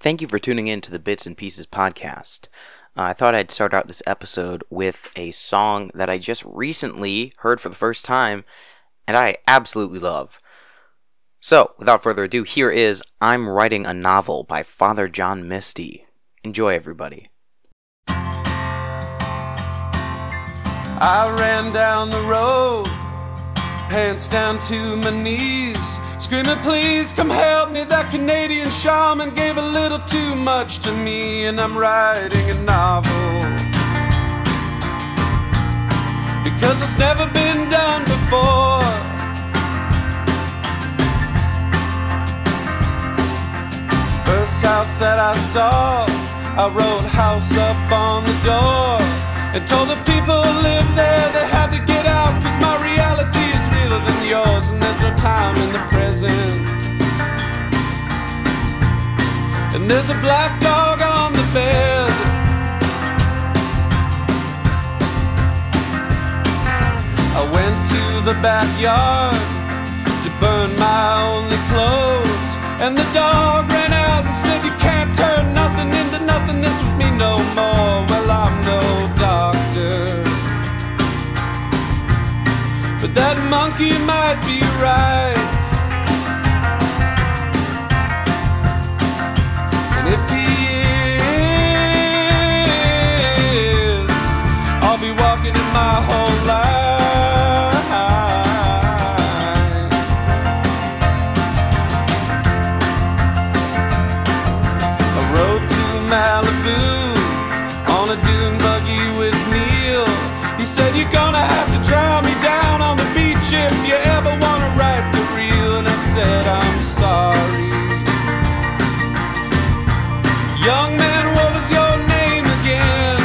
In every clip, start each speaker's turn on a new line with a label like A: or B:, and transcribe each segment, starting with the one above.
A: Thank you for tuning in to the Bits and Pieces podcast. Uh, I thought I'd start out this episode with a song that I just recently heard for the first time and I absolutely love. So, without further ado, here is I'm Writing a Novel by Father John Misty. Enjoy, everybody.
B: I ran down the road, pants down to my knees, screaming, Please come help me. That Canadian shaman gave a little too much to me, and I'm writing a novel. Because it's never been done before. First house that I saw, I wrote house up on the door and told the people who live there they had to get than yours and there's no time in the present. And there's a black dog on the bed. I went to the backyard to burn my only clothes and the dog ran out and said you can't turn nothing into nothingness with me no more. Well I'm no doctor but that monkey might be right and if he is I'll be walking in my whole life I rode to Malibu on a dune buggy with Neil. He said, You're gonna have to drown Young man, what was your name again?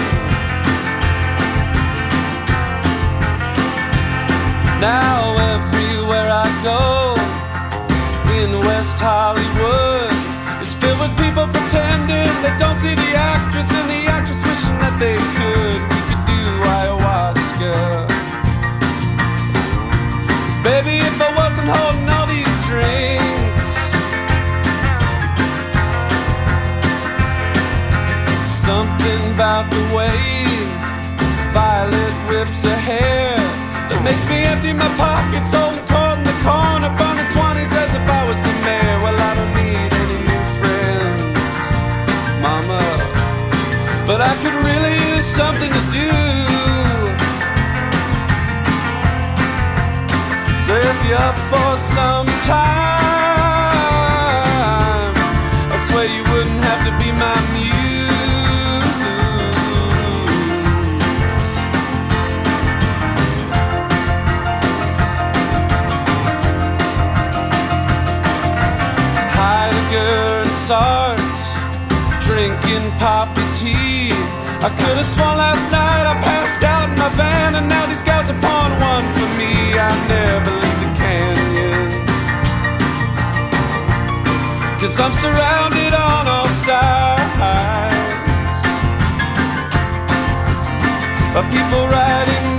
B: Now, everywhere I go in West Hollywood is filled with people pretending they don't see the actress and the actress wishing that they could. About the way Violet whips her hair that makes me empty my pockets, holding court in the corner, burning 20s as if I was the mayor. Well, I don't need any new friends, mama, but I could really use something to do. So if you're up for it sometime, I swear you I could have sworn last night I passed out in my van, and now these guys are pouring one for me. I never leave the canyon. Cause I'm surrounded on all sides by people writing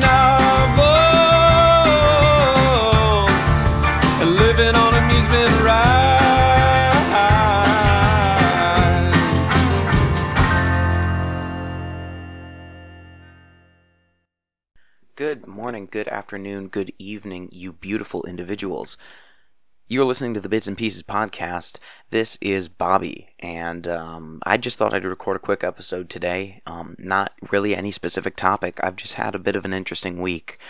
A: morning, good afternoon, good evening, you beautiful individuals. You're listening to the Bits and Pieces podcast. This is Bobby, and um, I just thought I'd record a quick episode today. Um, not really any specific topic. I've just had a bit of an interesting week,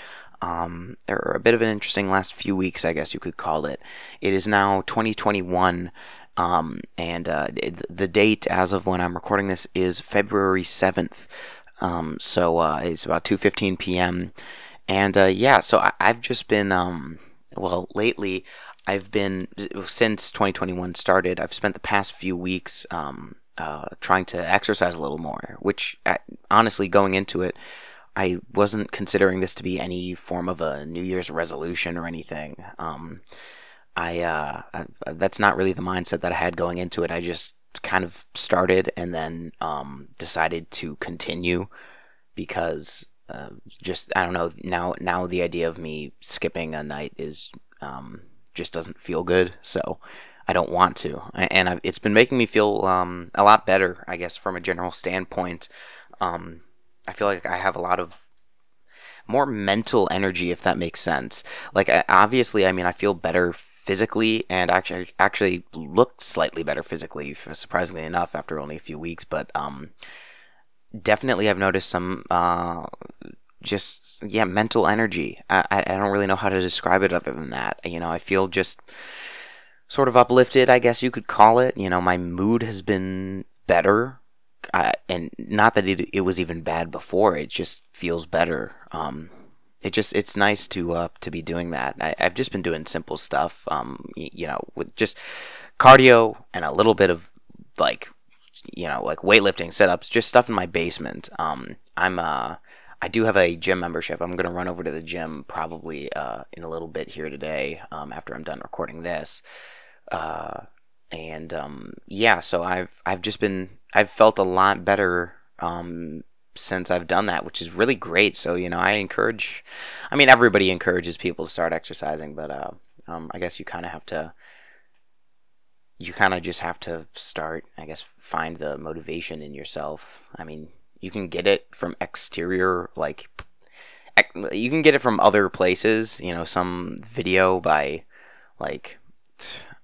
A: um, or a bit of an interesting last few weeks, I guess you could call it. It is now 2021, um, and uh, the date as of when I'm recording this is February 7th. Um, so uh, it's about 2:15 p.m. And uh, yeah, so I, I've just been um, well lately. I've been since 2021 started. I've spent the past few weeks um, uh, trying to exercise a little more. Which, uh, honestly, going into it, I wasn't considering this to be any form of a New Year's resolution or anything. Um, I, uh, I that's not really the mindset that I had going into it. I just kind of started and then um, decided to continue because uh, just I don't know now now the idea of me skipping a night is um, just doesn't feel good. So I don't want to, and I've, it's been making me feel um, a lot better, I guess, from a general standpoint. Um, I feel like I have a lot of more mental energy, if that makes sense. Like, I, obviously, I mean, I feel better physically, and actually, actually look slightly better physically, surprisingly enough, after only a few weeks. But um, definitely, I've noticed some. Uh, just yeah, mental energy. I, I don't really know how to describe it other than that. You know, I feel just sort of uplifted, I guess you could call it. You know, my mood has been better uh, and not that it, it was even bad before. It just feels better. Um, it just it's nice to uh, to be doing that. I, have just been doing simple stuff. Um, y- you know, with just cardio and a little bit of like you know like weightlifting setups, just stuff in my basement. Um, I'm uh. I do have a gym membership. I'm to run over to the gym probably uh, in a little bit here today um, after I'm done recording this. Uh, and um, yeah, so I've I've just been I've felt a lot better um, since I've done that, which is really great. So you know, I encourage. I mean, everybody encourages people to start exercising, but uh, um, I guess you kind of have to. You kind of just have to start. I guess find the motivation in yourself. I mean, you can get it from exterior, like you can get it from other places. You know, some video by like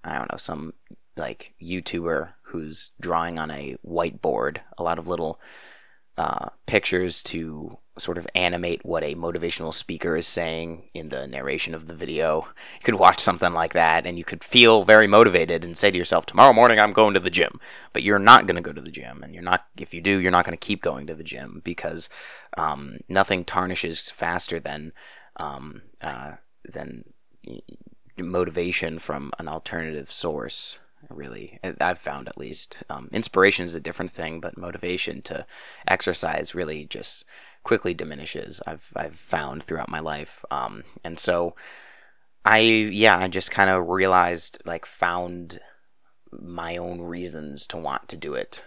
A: I don't know some like YouTuber who's drawing on a whiteboard a lot of little uh, pictures to sort of animate what a motivational speaker is saying in the narration of the video. You could watch something like that and you could feel very motivated and say to yourself, Tomorrow morning I'm going to the gym. But you're not going to go to the gym. And you're not, if you do, you're not going to keep going to the gym because um, nothing tarnishes faster than, um, uh, than motivation from an alternative source really i've found at least um, inspiration is a different thing but motivation to exercise really just quickly diminishes i've, I've found throughout my life. Um, and so i yeah i just kind of realized like found my own reasons to want to do it.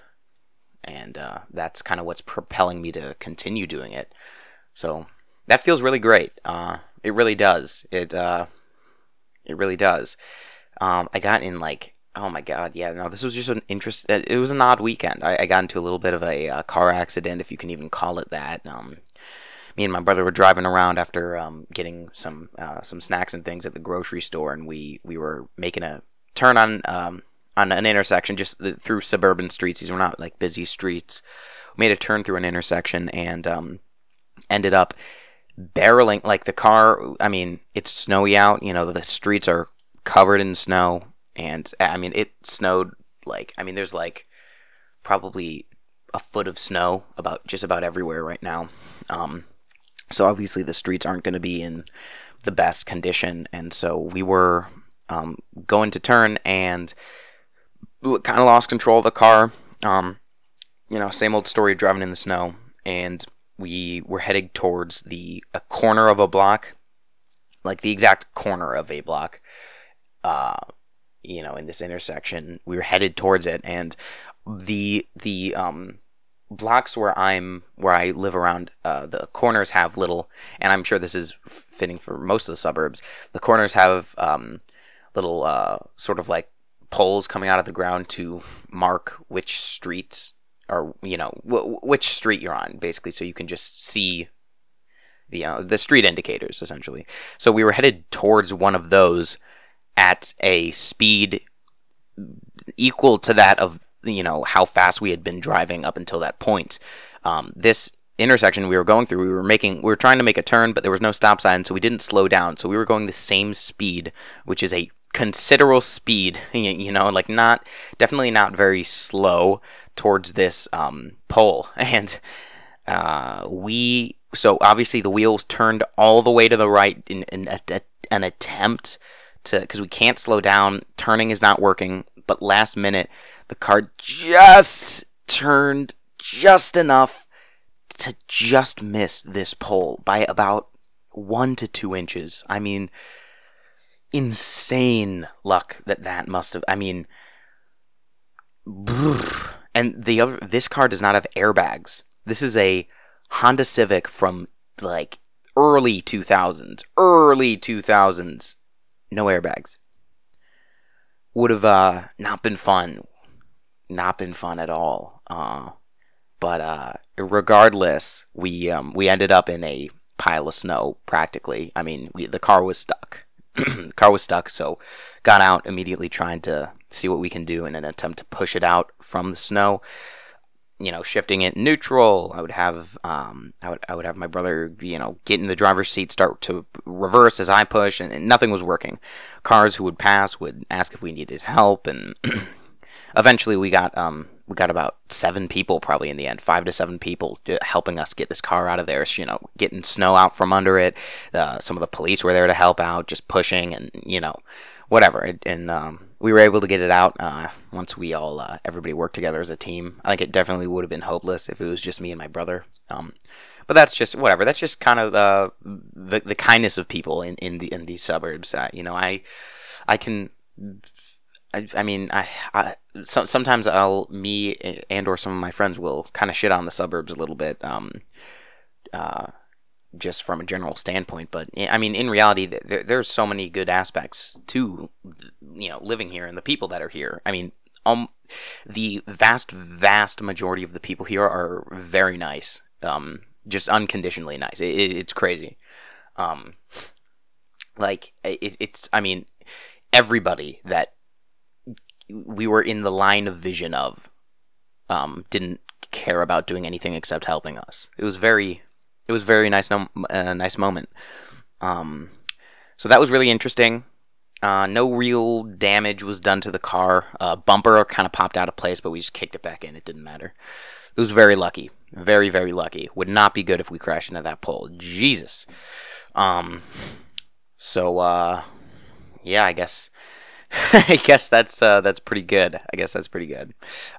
A: And uh, that's kind of what's propelling me to continue doing it. So that feels really great. Uh, it really does. It uh, it really does. Um, I got in like Oh my god, yeah. No, this was just an interest. It was an odd weekend. I, I got into a little bit of a uh, car accident, if you can even call it that. Um, me and my brother were driving around after um, getting some uh, some snacks and things at the grocery store, and we we were making a turn on um, on an intersection just through suburban streets. These were not like busy streets. We made a turn through an intersection and um, ended up barreling like the car. I mean, it's snowy out. You know, the streets are covered in snow and I mean it snowed like I mean there's like probably a foot of snow about just about everywhere right now. Um, so obviously the streets aren't going to be in the best condition, and so we were um, going to turn and kind of lost control of the car. Um, you know, same old story driving in the snow, and we were heading towards the a corner of a block, like the exact corner of a block. Uh, you know, in this intersection. We were headed towards it, and the the um, blocks where I'm where I live around uh, the corners have little, and I'm sure this is fitting for most of the suburbs. The corners have um, little uh, sort of like poles coming out of the ground to mark which streets or you know w- which street you're on, basically, so you can just see the uh, the street indicators essentially. So we were headed towards one of those at a speed equal to that of you know how fast we had been driving up until that point. Um, this intersection we were going through, we were making, we were trying to make a turn, but there was no stop sign, so we didn't slow down. So we were going the same speed, which is a considerable speed. You know, like not definitely not very slow towards this um, pole, and uh, we. So obviously the wheels turned all the way to the right in, in a, a, an attempt to because we can't slow down. Turning is not working. But last minute, the car just turned just enough to just miss this pole by about one to two inches. I mean, insane luck that that must have. I mean, and the other this car does not have airbags. This is a Honda Civic from like early 2000s, early 2000s no airbags. would have uh, not been fun, not been fun at all. Uh, but uh, regardless, we um, we ended up in a pile of snow practically. I mean, we, the car was stuck. the car was stuck, so got out immediately trying to see what we can do in an attempt to push it out from the snow. You know, shifting it neutral. I would have um, I would I would have my brother, you know, get in the driver's seat, start to reverse as I push, and, and nothing was working. Cars who would pass would ask if we needed help, and eventually we got um, we got about seven people probably in the end, five to seven people helping us get this car out of there. You know, getting snow out from under it. Uh, some of the police were there to help out, just pushing and you know, whatever. And um, we were able to get it out uh, once we all uh, everybody worked together as a team. I think it definitely would have been hopeless if it was just me and my brother. Um, but that's just whatever. That's just kind of uh, the the kindness of people in, in the in these suburbs. Uh, you know, I I can I, I mean, I, I so, sometimes I'll me and or some of my friends will kind of shit on the suburbs a little bit, um, uh, just from a general standpoint. But I mean, in reality, there, there's so many good aspects to you know living here and the people that are here. I mean, um, the vast, vast majority of the people here are very nice, um, just unconditionally nice. It, it, it's crazy. Um, like it, it's, I mean, everybody that we were in the line of vision of um, didn't care about doing anything except helping us. It was very it was very nice no, uh, nice moment. Um, so that was really interesting. Uh, no real damage was done to the car. Uh, bumper kind of popped out of place, but we just kicked it back in. It didn't matter. It was very lucky. Very, very lucky. Would not be good if we crashed into that pole. Jesus. Um, so, uh, yeah, I guess I guess that's uh, that's pretty good. I guess that's pretty good.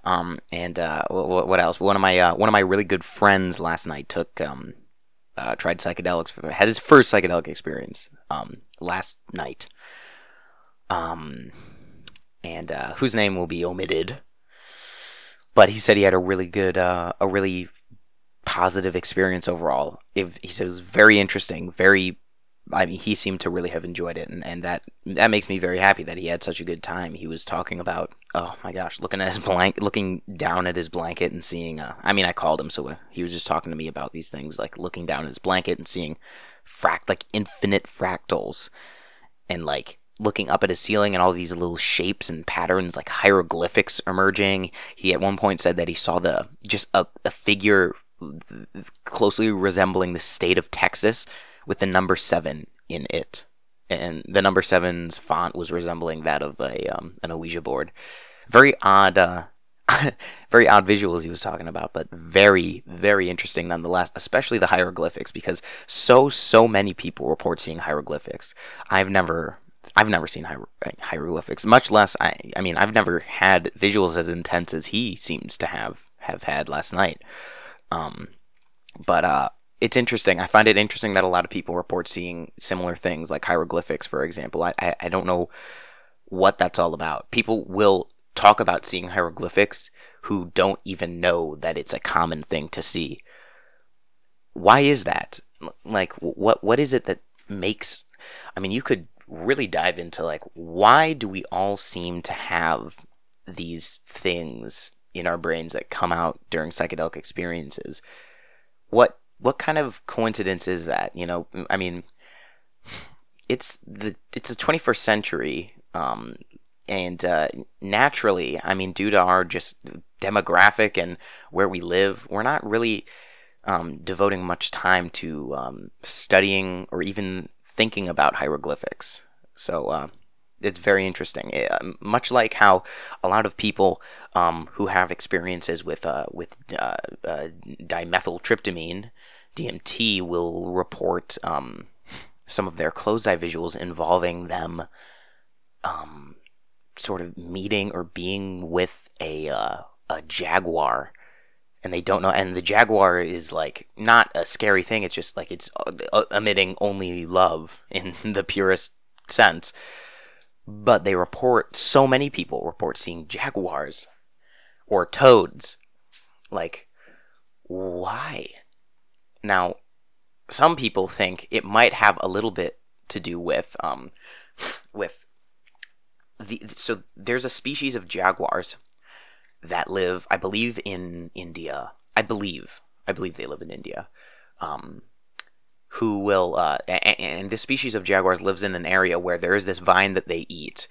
A: Um, and uh, what, what, else? One of my uh, one of my really good friends last night took um, uh, tried psychedelics for the, had his first psychedelic experience um, last night. Um, and uh, whose name will be omitted. But he said he had a really good, uh, a really positive experience overall. If he said it was very interesting, very I mean, he seemed to really have enjoyed it, and, and that that makes me very happy that he had such a good time. He was talking about, oh my gosh, looking at his blanket, looking down at his blanket and seeing. Uh, I mean, I called him, so uh, he was just talking to me about these things, like looking down at his blanket and seeing fract, like infinite fractals, and like looking up at his ceiling and all these little shapes and patterns, like hieroglyphics emerging. He at one point said that he saw the just a, a figure closely resembling the state of Texas with the number seven in it, and the number seven's font was resembling that of a um, an Ouija board. Very odd, uh, very odd visuals he was talking about, but very very interesting nonetheless. Especially the hieroglyphics because so so many people report seeing hieroglyphics. I've never I've never seen hier- hieroglyphics, much less I. I mean, I've never had visuals as intense as he seems to have have had last night. Um, but uh, it's interesting. I find it interesting that a lot of people report seeing similar things, like hieroglyphics, for example. I, I, I don't know what that's all about. People will talk about seeing hieroglyphics who don't even know that it's a common thing to see. Why is that? Like, what what is it that makes? I mean, you could really dive into like why do we all seem to have these things in our brains that come out during psychedelic experiences? What what kind of coincidence is that? You know, I mean, it's the it's the 21st century, um, and uh, naturally, I mean, due to our just demographic and where we live, we're not really um, devoting much time to um, studying or even thinking about hieroglyphics. So uh, it's very interesting. It, uh, much like how a lot of people um, who have experiences with uh, with uh, uh dimethyltryptamine, DMT, will report um, some of their closed eye visuals involving them um, sort of meeting or being with a uh, a jaguar and they don't know and the jaguar is like not a scary thing it's just like it's emitting only love in the purest sense but they report so many people report seeing jaguars or toads. Like, why? Now, some people think it might have a little bit to do with um, with the so there's a species of jaguars that live, I believe, in India. I believe, I believe they live in India. Um, who will, uh, and, and this species of jaguars lives in an area where there is this vine that they eat,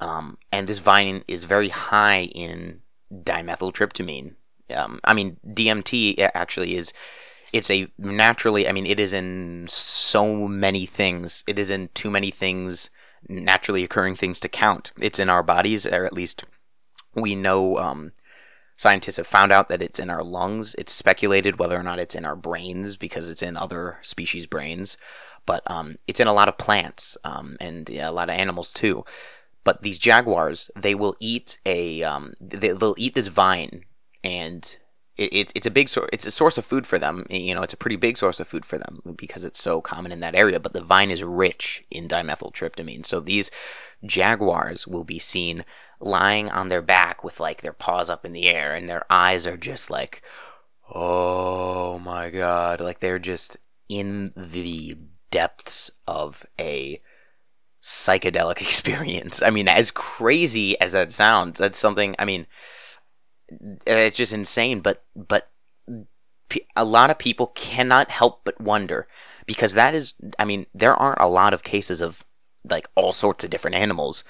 A: um, and this vine is very high in dimethyltryptamine. Um, I mean, DMT actually is. It's a naturally. I mean, it is in so many things. It is in too many things, naturally occurring things to count. It's in our bodies, or at least we know. Um, scientists have found out that it's in our lungs. It's speculated whether or not it's in our brains because it's in other species' brains, but um, it's in a lot of plants um, and yeah, a lot of animals too. But these jaguars, they will eat a, um, they, will eat this vine, and it, it's it's a big source. It's a source of food for them. You know, it's a pretty big source of food for them because it's so common in that area. But the vine is rich in dimethyltryptamine, so these jaguars will be seen lying on their back with like their paws up in the air, and their eyes are just like, oh my god, like they're just in the depths of a psychedelic experience. I mean, as crazy as that sounds, that's something. I mean, it's just insane. But but a lot of people cannot help but wonder because that is. I mean, there aren't a lot of cases of like all sorts of different animals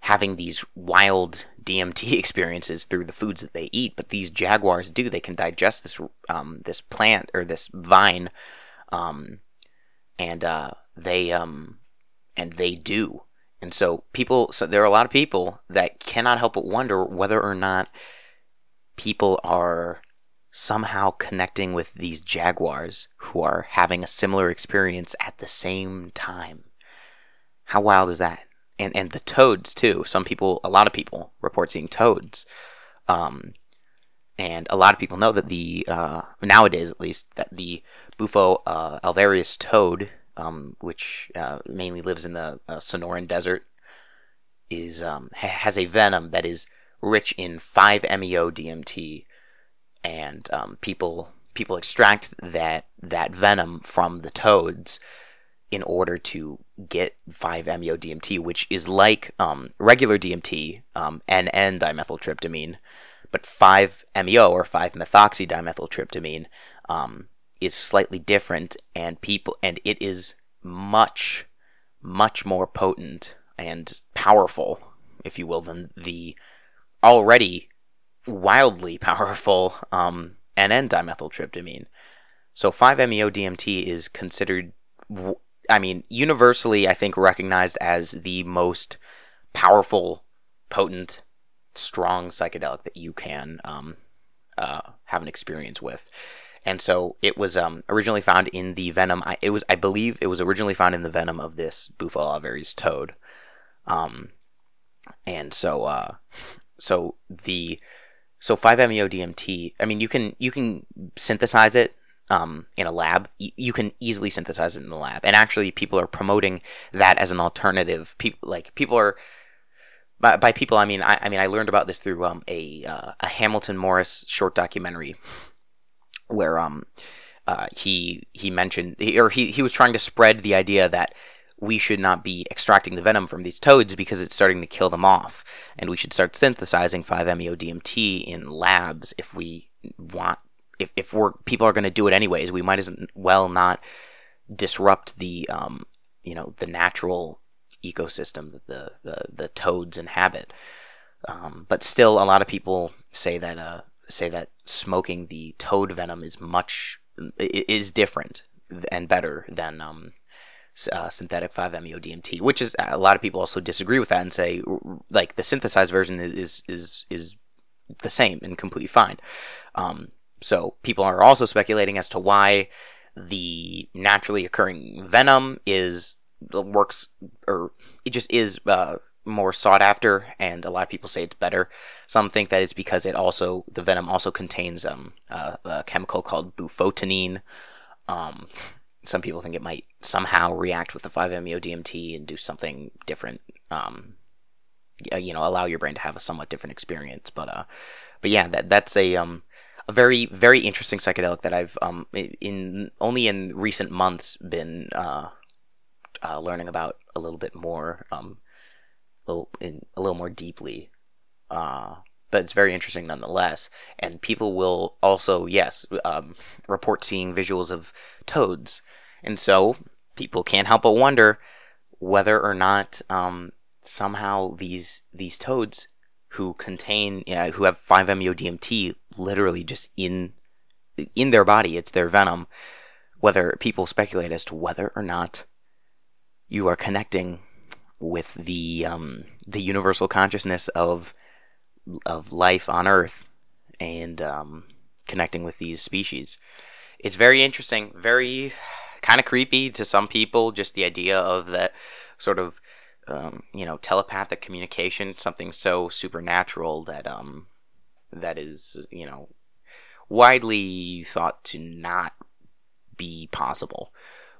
A: having these wild DMT experiences through the foods that they eat, but these jaguars do. They can digest this um, this plant or this vine, um, and uh, they um, and they do. And so people, so there are a lot of people that cannot help but wonder whether or not people are somehow connecting with these jaguars who are having a similar experience at the same time. How wild is that? And and the toads too. Some people, a lot of people, report seeing toads. Um, and a lot of people know that the uh, nowadays, at least, that the Bufo uh, alvarius toad um, which uh, mainly lives in the uh, Sonoran Desert, is um, ha- has a venom that is rich in 5-MeO DMT, and um, people people extract that that venom from the toads in order to get 5-MeO DMT, which is like um, regular DMT, um, NN dimethyltryptamine, but 5-MeO or 5-methoxydimethyltryptamine um, is slightly different and people and it is much much more potent and powerful if you will than the already wildly powerful um, NN dimethyltryptamine. So 5-MeO DMT is considered, I mean, universally, I think, recognized as the most powerful, potent, strong psychedelic that you can um, uh, have an experience with and so it was um, originally found in the venom. I, it was, I believe, it was originally found in the venom of this Bufo toad. Um, and so, uh, so the so 5-MeO DMT. I mean, you can you can synthesize it um, in a lab. you can easily synthesize it in the lab, and actually, people are promoting that as an alternative. People like people are. By, by people, I mean I, I mean I learned about this through um, a uh, a Hamilton Morris short documentary where um uh, he he mentioned he, or he he was trying to spread the idea that we should not be extracting the venom from these toads because it's starting to kill them off, and we should start synthesizing 5-MeO DMT in labs if we want. If, if we're people are going to do it anyways, we might as well not disrupt the um, you know the natural ecosystem that the the, the toads inhabit. Um, but still, a lot of people say that uh, say that smoking the toad venom is much is different and better than um, uh, synthetic 5-MeO DMT, which is a lot of people also disagree with that and say like the synthesized version is is is the same and completely fine. Um, so people are also speculating as to why the naturally occurring venom is works or it just is uh, more sought after, and a lot of people say it's better. Some think that it's because it also the venom also contains um, uh, a chemical called bufotenine. Um, some people think it might somehow react with the 5-MeO DMT and do something different. Um, you know, allow your brain to have a somewhat different experience. But uh, but yeah, that that's a um a very very interesting psychedelic that I've um in only in recent months been uh, uh learning about a little bit more um little, in, a little more deeply. Uh, but it's very interesting nonetheless. And people will also, yes, um, report seeing visuals of toads, and so people can't help but wonder whether or not um, somehow these these toads who contain yeah, who have 5-MeO DMT literally just in in their body, it's their venom. Whether people speculate as to whether or not you are connecting with the um, the universal consciousness of of life on Earth and um, connecting with these species. It's very interesting, very kind of creepy to some people. Just the idea of that sort of um, you know telepathic communication, something so supernatural that um that is you know widely thought to not be possible.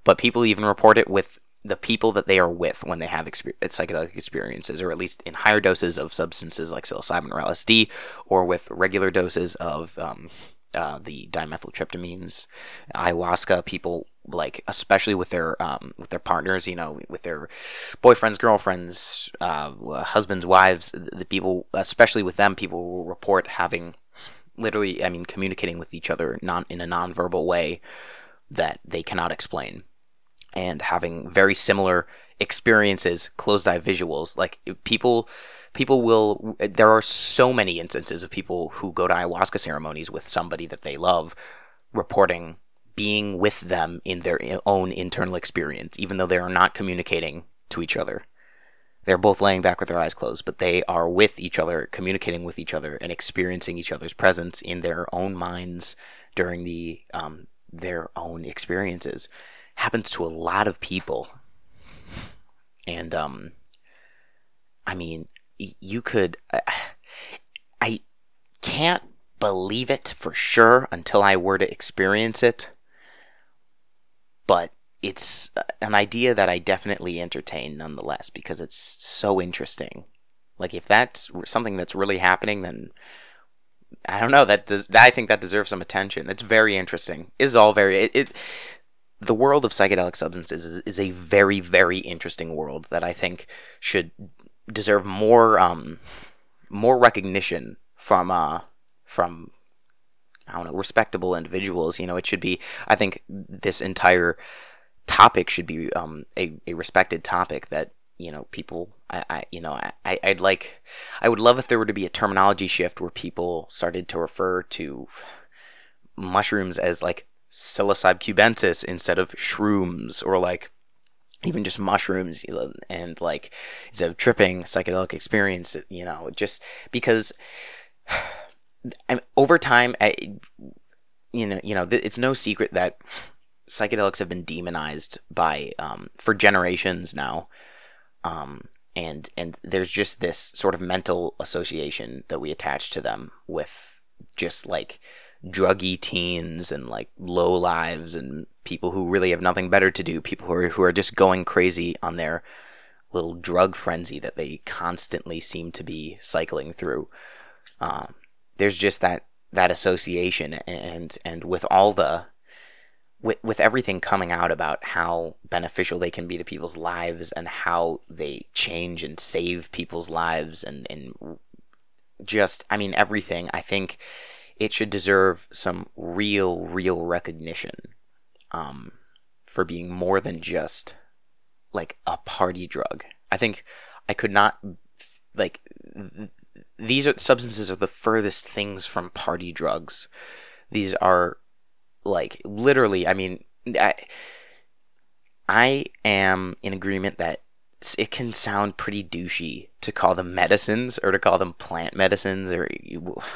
A: But people even report it with the people that they are with when they have exper- psychedelic experiences, or at least in higher doses of substances like psilocybin or LSD, or with regular doses of um, uh, the dimethyltryptamines, ayahuasca. People like, especially with their um, with their partners, you know, with their boyfriends, girlfriends, uh, husbands, wives. The people, especially with them, people will report having literally, I mean, communicating with each other non in a nonverbal way that they cannot explain and having very similar experiences, closed eye visuals. Like people, people will. There are so many instances of people who go to ayahuasca ceremonies with somebody that they love, reporting being with them in their own internal experience, even though they are not communicating to each other. They're both laying back with their eyes closed, but they are with each other, communicating with each other, and experiencing each other's presence in their own minds during the um, their own experiences happens to a lot of people. And um I mean, you could uh, I can't believe it for sure until I were to experience it. But it's uh, an idea that I definitely entertain nonetheless because it's so interesting. Like if that's something that's really happening, then I don't know. That does. I think that deserves some attention. It's very interesting. Is all very. It, it, the world of psychedelic substances is, is, a very, very interesting world that I think should deserve more um, more recognition from uh, from I don't know respectable individuals. You know, it should be. I think this entire topic should be um, a, a respected topic that you know people I, I you know I, I'd like I would love if there were to be a terminology shift where people started to refer to mushrooms as like psilocybe cubensis instead of shrooms or like even just mushrooms and like instead of tripping psychedelic experience you know just because Over time I, you know you know it's no secret that psychedelics have been demonized by um, for generations now um, and and there's just this sort of mental association that we attach to them with just like druggy teens and like low lives and people who really have nothing better to do, people who are who are just going crazy on their little drug frenzy that they constantly seem to be cycling through. Um, there's just that that association, and and with all the with with everything coming out about how beneficial they can be to people's lives and how they change and save people's lives and and just I mean everything. I think it should deserve some real, real recognition um, for being more than just like a party drug. I think I could not like these are substances are the furthest things from party drugs. These are like literally. I mean, I I am in agreement that it can sound pretty douchey to call them medicines or to call them plant medicines or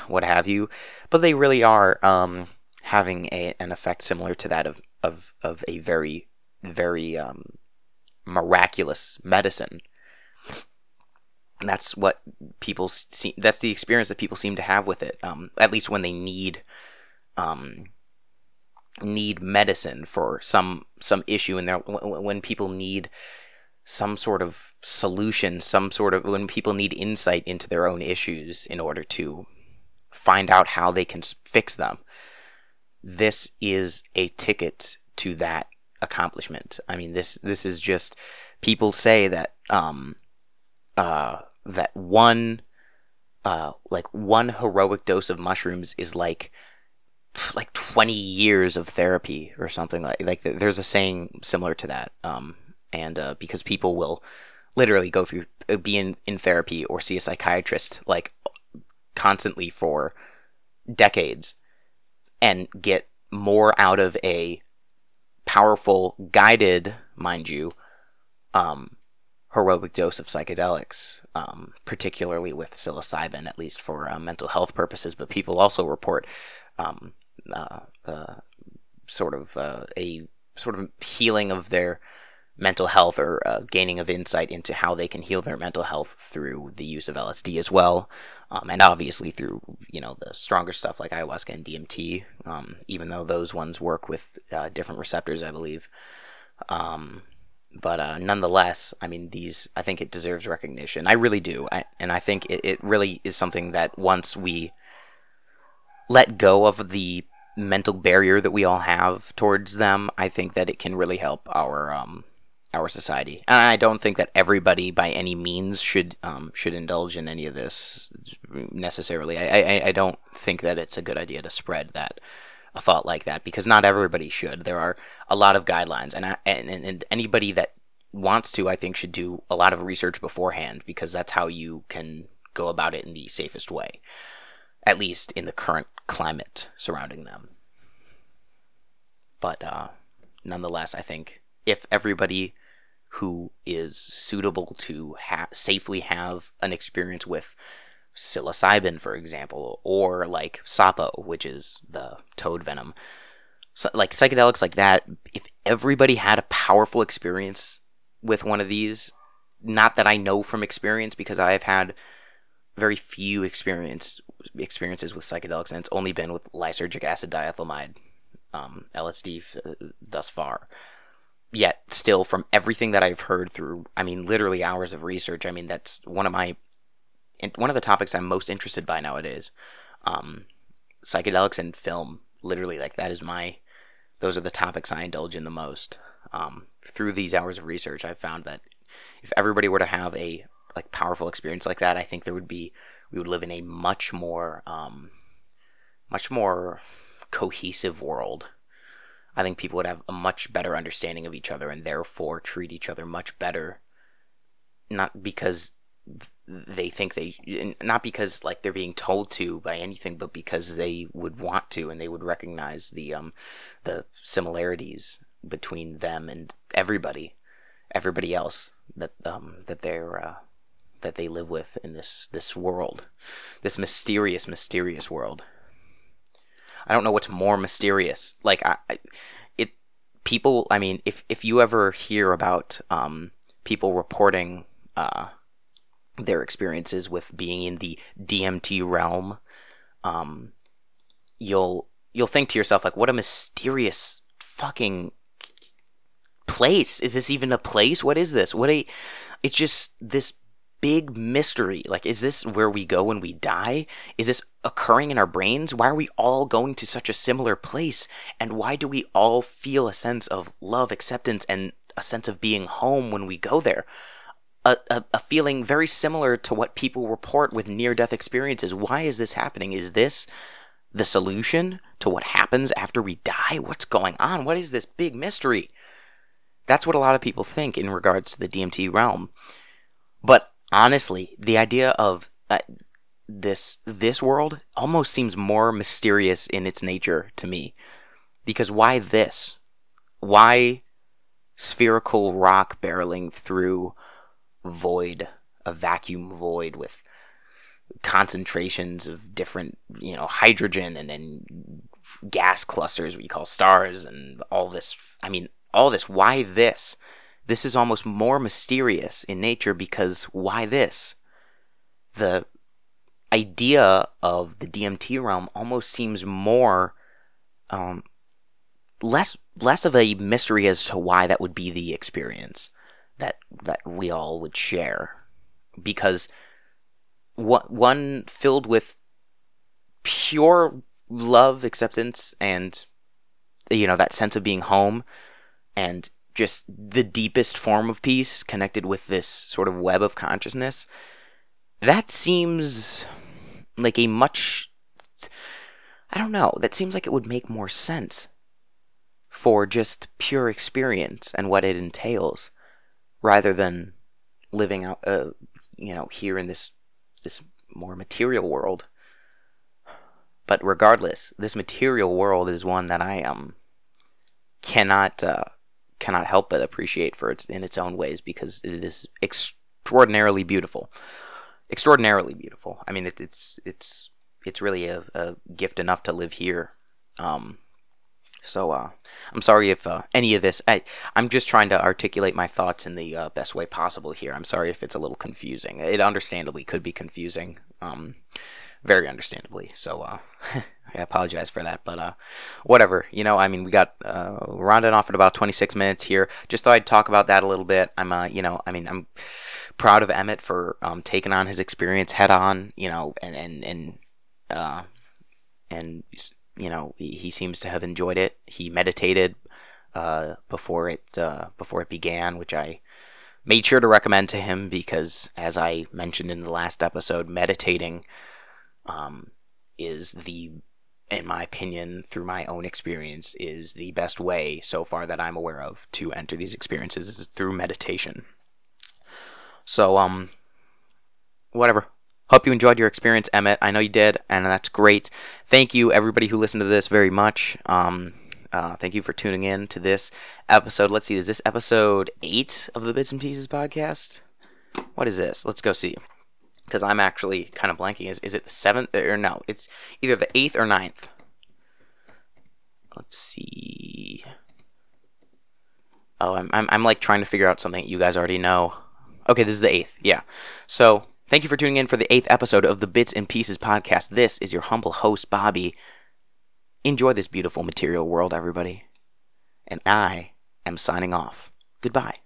A: what have you, but they really are um, having a, an effect similar to that of, of, of a very, very um, miraculous medicine. And that's what people see. That's the experience that people seem to have with it. Um, at least when they need, um, need medicine for some some issue in their when people need some sort of solution, some sort of when people need insight into their own issues in order to find out how they can fix them. This is a ticket to that accomplishment. I mean, this this is just people say that um, uh, that one uh, like one heroic dose of mushrooms is like like 20 years of therapy or something like like there's a saying similar to that um, and uh, because people will literally go through uh, be in, in therapy or see a psychiatrist like constantly for decades and get more out of a powerful guided mind you um, heroic dose of psychedelics, um, particularly with psilocybin, at least for uh, mental health purposes. But people also report um, uh, uh, sort of uh, a sort of healing of their mental health or uh, gaining of insight into how they can heal their mental health through the use of LSD as well, um, and obviously through you know the stronger stuff like ayahuasca and DMT, um, even though those ones work with uh, different receptors, I believe. Um, but uh, nonetheless, I mean, these I think it deserves recognition. I really do, I, and I think it, it really is something that once we let go of the mental barrier that we all have towards them, I think that it can really help our um, our society. And I don't think that everybody by any means should um, should indulge in any of this necessarily. I, I I don't think that it's a good idea to spread that a thought like that because not everybody should. There are a lot of guidelines, and, I, and and anybody that wants to, I think, should do a lot of research beforehand because that's how you can go about it in the safest way, at least in the current climate surrounding them. But uh, nonetheless, I think if everybody who is suitable to ha- safely have an experience with psilocybin, for example, or like sapo, which is the toad venom. So, like psychedelics like that, if everybody had a powerful experience with one of these, not that I know from experience because I have had very few experience experiences with psychedelics, and it's only been with lysergic acid diethylamide, um, LSD, f- thus far. Yet, still, from everything that I've heard through, I mean, literally hours of research, I mean, that's one of my one of the topics I'm most interested by nowadays. Um, psychedelics and film, literally, like that is my. Those are the topics I indulge in the most. Um, through these hours of research, I've found that if everybody were to have a like powerful experience like that, I think there would be we would live in a much more um, much more cohesive world. I think people would have a much better understanding of each other and therefore treat each other much better. Not because they think they not because like they're being told to by anything but because they would want to and they would recognize the um the similarities between them and everybody everybody else that um that they're uh, that they live with in this this world this mysterious mysterious world. I don't know what's more mysterious. Like i, I it people i mean if if you ever hear about um people reporting uh their experiences with being in the DMT realm, um, you'll you'll think to yourself like, what a mysterious fucking place is this even a place? What is this? What a it's just this big mystery. Like, is this where we go when we die? Is this occurring in our brains? Why are we all going to such a similar place? And why do we all feel a sense of love, acceptance, and a sense of being home when we go there? A, a, a, feeling very similar to what people report with near death experiences. Why is this happening? Is this the solution to what happens after we die? What's going on? What is this big mystery? That's what a lot of people think in regards to the DMT realm. But honestly, the idea of uh, this this world almost seems more mysterious in its nature to me. Because why this? Why spherical rock barreling through void, a vacuum void with concentrations of different, you know, hydrogen and then gas clusters we call stars and all this. I mean, all this. Why this? This is almost more mysterious in nature because why this? The idea of the DMT realm almost seems more um, less less of a mystery as to why that would be the experience that that we all would share because one filled with pure love acceptance and you know that sense of being home and just the deepest form of peace connected with this sort of web of consciousness, that seems like a much. I don't know. That seems like it would make more sense for just pure experience and what it entails rather than living out, uh, you know, here in this this more material world. But regardless, this material world is one that I um cannot uh, cannot help but appreciate for its in its own ways because it is extraordinarily beautiful, extraordinarily beautiful. I mean, it, it's it's it's really a, a, gift enough to live here. Um, so uh, I'm sorry if uh, any of this. I I'm just trying to articulate my thoughts in the uh, best way possible here. I'm sorry if it's a little confusing. It understandably could be confusing. Um, very understandably. So uh, I apologize for that, but uh, whatever. You know, I mean, we got uh, rounding off at about 26 minutes here. Just thought I'd talk about that a little bit. I'm, you know, I mean, I'm proud of Emmett for um, taking on his experience head on. You know, and and and and you know, he, he seems to have enjoyed it. He meditated uh, before it uh, before it began, which I made sure to recommend to him because, as I mentioned in the last episode, meditating um, is the, in my opinion, through my own experience, is the best way so far that I'm aware of to enter these experiences is through meditation. So, um, whatever. Hope you enjoyed your experience, Emmett. I know you did, and that's great. Thank you, everybody who listened to this, very much. Um, uh, thank you for tuning in to this episode. Let's see, is this episode eight of the Bits and Pieces podcast? What is this? Let's go see because I'm actually kind of blanking. Is is it the seventh or no? It's either the eighth or ninth. Let's see. Oh, I'm I'm I'm like trying to figure out something you guys already know. Okay, this is the eighth. Yeah. So thank you for tuning in for the eighth episode of the Bits and Pieces podcast. This is your humble host Bobby. Enjoy this beautiful material world, everybody. And I am signing off. Goodbye.